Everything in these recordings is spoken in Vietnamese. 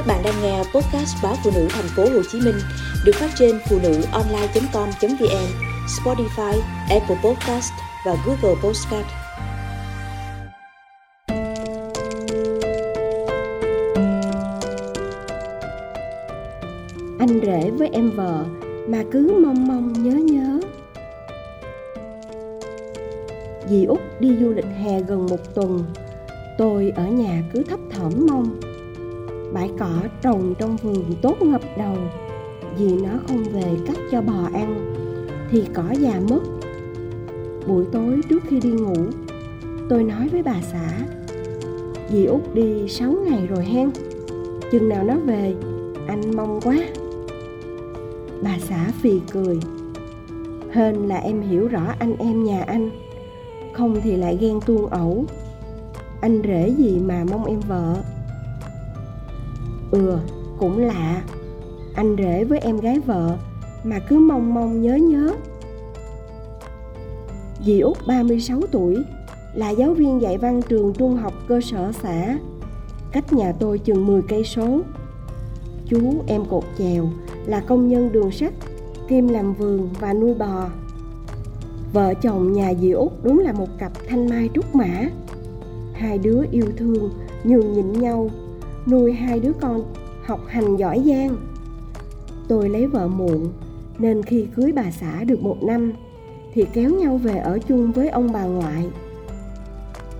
Các bạn đang nghe podcast báo phụ nữ thành phố Hồ Chí Minh được phát trên phụ nữ online.com.vn, Spotify, Apple Podcast và Google Podcast. Anh rể với em vợ mà cứ mong mong nhớ nhớ. Dì Út đi du lịch hè gần một tuần, tôi ở nhà cứ thấp thỏm mong bãi cỏ trồng trong vườn tốt ngập đầu. Vì nó không về cắt cho bò ăn, thì cỏ già mất. Buổi tối trước khi đi ngủ, tôi nói với bà xã, dì út đi 6 ngày rồi hen, chừng nào nó về, anh mong quá. Bà xã phì cười, hên là em hiểu rõ anh em nhà anh, không thì lại ghen tuông ẩu. Anh rể gì mà mong em vợ? Ừ, cũng lạ. Anh rể với em gái vợ Mà cứ mong mong nhớ nhớ. Dì Út 36 tuổi Là giáo viên dạy văn trường trung học cơ sở xã. Cách nhà tôi chừng 10 cây số. Chú em cột chèo Là công nhân đường sắt Kim làm vườn và nuôi bò. Vợ chồng nhà dì Út đúng là một cặp thanh mai trúc mã. Hai đứa yêu thương nhường nhịn nhau nuôi hai đứa con, học hành giỏi giang. Tôi lấy vợ muộn, nên khi cưới bà xã được một năm, thì kéo nhau về ở chung với ông bà ngoại.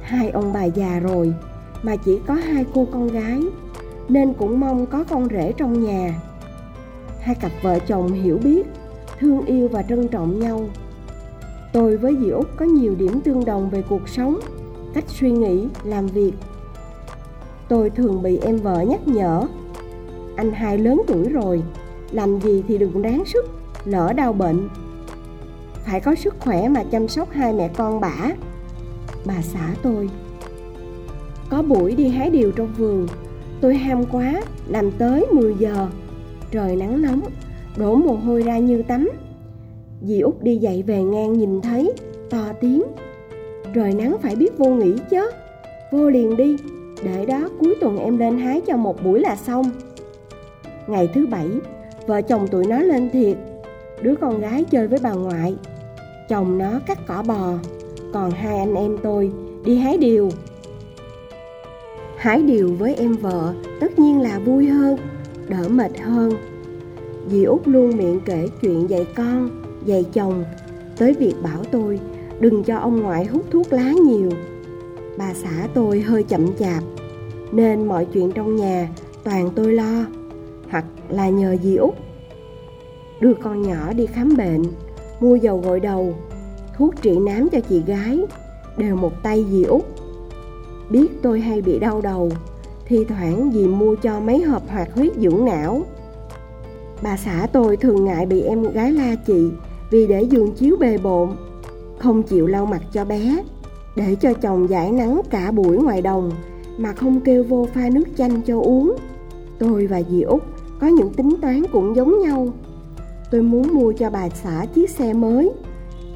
Hai ông bà già rồi, mà chỉ có hai cô con gái, nên cũng mong có con rể trong nhà. Hai cặp vợ chồng hiểu biết, thương yêu và trân trọng nhau. Tôi với dì út có nhiều điểm tương đồng về cuộc sống, cách suy nghĩ, làm việc tôi thường bị em vợ nhắc nhở. Anh hai lớn tuổi rồi, làm gì thì đừng đáng sức, lỡ đau bệnh. Phải có sức khỏe mà chăm sóc hai mẹ con bả bà xã tôi, có buổi đi hái điều trong vườn, tôi ham quá, làm tới 10 giờ. Trời nắng nóng, đổ mồ hôi ra như tắm. Dì út đi dậy về ngang nhìn thấy, to tiếng, trời nắng phải biết vô nghỉ chứ, vô liền đi để đó, cuối tuần em lên hái cho một buổi là xong. Ngày thứ bảy, vợ chồng tụi nó lên thiệt. Đứa con gái chơi với bà ngoại. Chồng nó cắt cỏ bò. Còn hai anh em tôi đi hái điều. Hái điều với em vợ tất nhiên là vui hơn, đỡ mệt hơn. Dì út luôn miệng kể chuyện dạy con, dạy chồng. Tới việc bảo tôi đừng cho ông ngoại hút thuốc lá nhiều bà xã tôi hơi chậm chạp, nên mọi chuyện trong nhà toàn tôi lo, hoặc là nhờ dì út. Đưa con nhỏ đi khám bệnh, mua dầu gội đầu, thuốc trị nám cho chị gái, đều một tay dì út. Biết tôi hay bị đau đầu, thi thoảng dì mua cho mấy hộp hoạt huyết dưỡng não. Bà xã tôi thường ngại bị em gái la chị vì để giường chiếu bề bộn, không chịu lau mặt cho bé để cho chồng giải nắng cả buổi ngoài đồng, mà không kêu vô pha nước chanh cho uống. Tôi và dì út có những tính toán cũng giống nhau. Tôi muốn mua cho bà xã chiếc xe mới.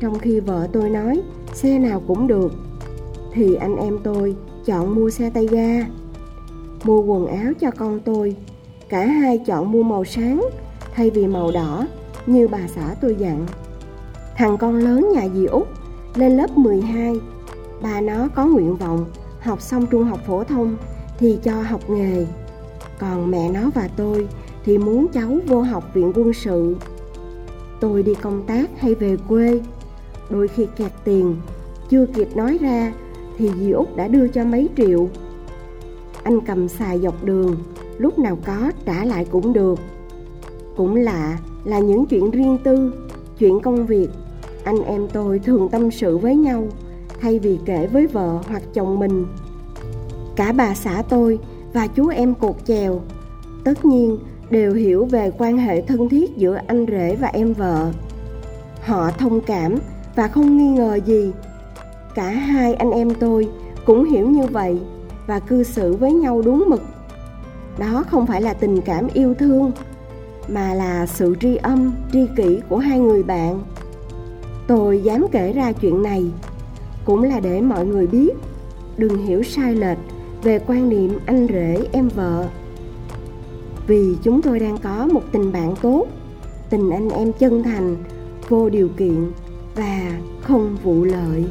Trong khi vợ tôi nói, xe nào cũng được. Thì anh em tôi chọn mua xe tay ga. Mua quần áo cho con tôi. Cả hai chọn mua màu sáng, thay vì màu đỏ, như bà xã tôi dặn. Thằng con lớn nhà dì út, lên lớp 12 ba nó có nguyện vọng học xong trung học phổ thông thì cho học nghề. Còn mẹ nó và tôi thì muốn cháu vô học viện quân sự. Tôi đi công tác hay về quê, đôi khi kẹt tiền, chưa kịp nói ra thì dì út đã đưa cho mấy triệu. Anh cầm xài dọc đường, lúc nào có trả lại cũng được. Cũng lạ là những chuyện riêng tư, chuyện công việc, anh em tôi thường tâm sự với nhau thay vì kể với vợ hoặc chồng mình. Cả bà xã tôi và chú em cột chèo, tất nhiên đều hiểu về quan hệ thân thiết giữa anh rể và em vợ. Họ thông cảm và không nghi ngờ gì. Cả hai anh em tôi cũng hiểu như vậy và cư xử với nhau đúng mực. Đó không phải là tình cảm yêu thương, mà là sự tri âm, tri kỷ của hai người bạn. Tôi dám kể ra chuyện này cũng là để mọi người biết. Đừng hiểu sai lệch về quan niệm anh rể, em vợ. Vì chúng tôi đang có một tình bạn tốt, tình anh em chân thành, vô điều kiện và không vụ lợi.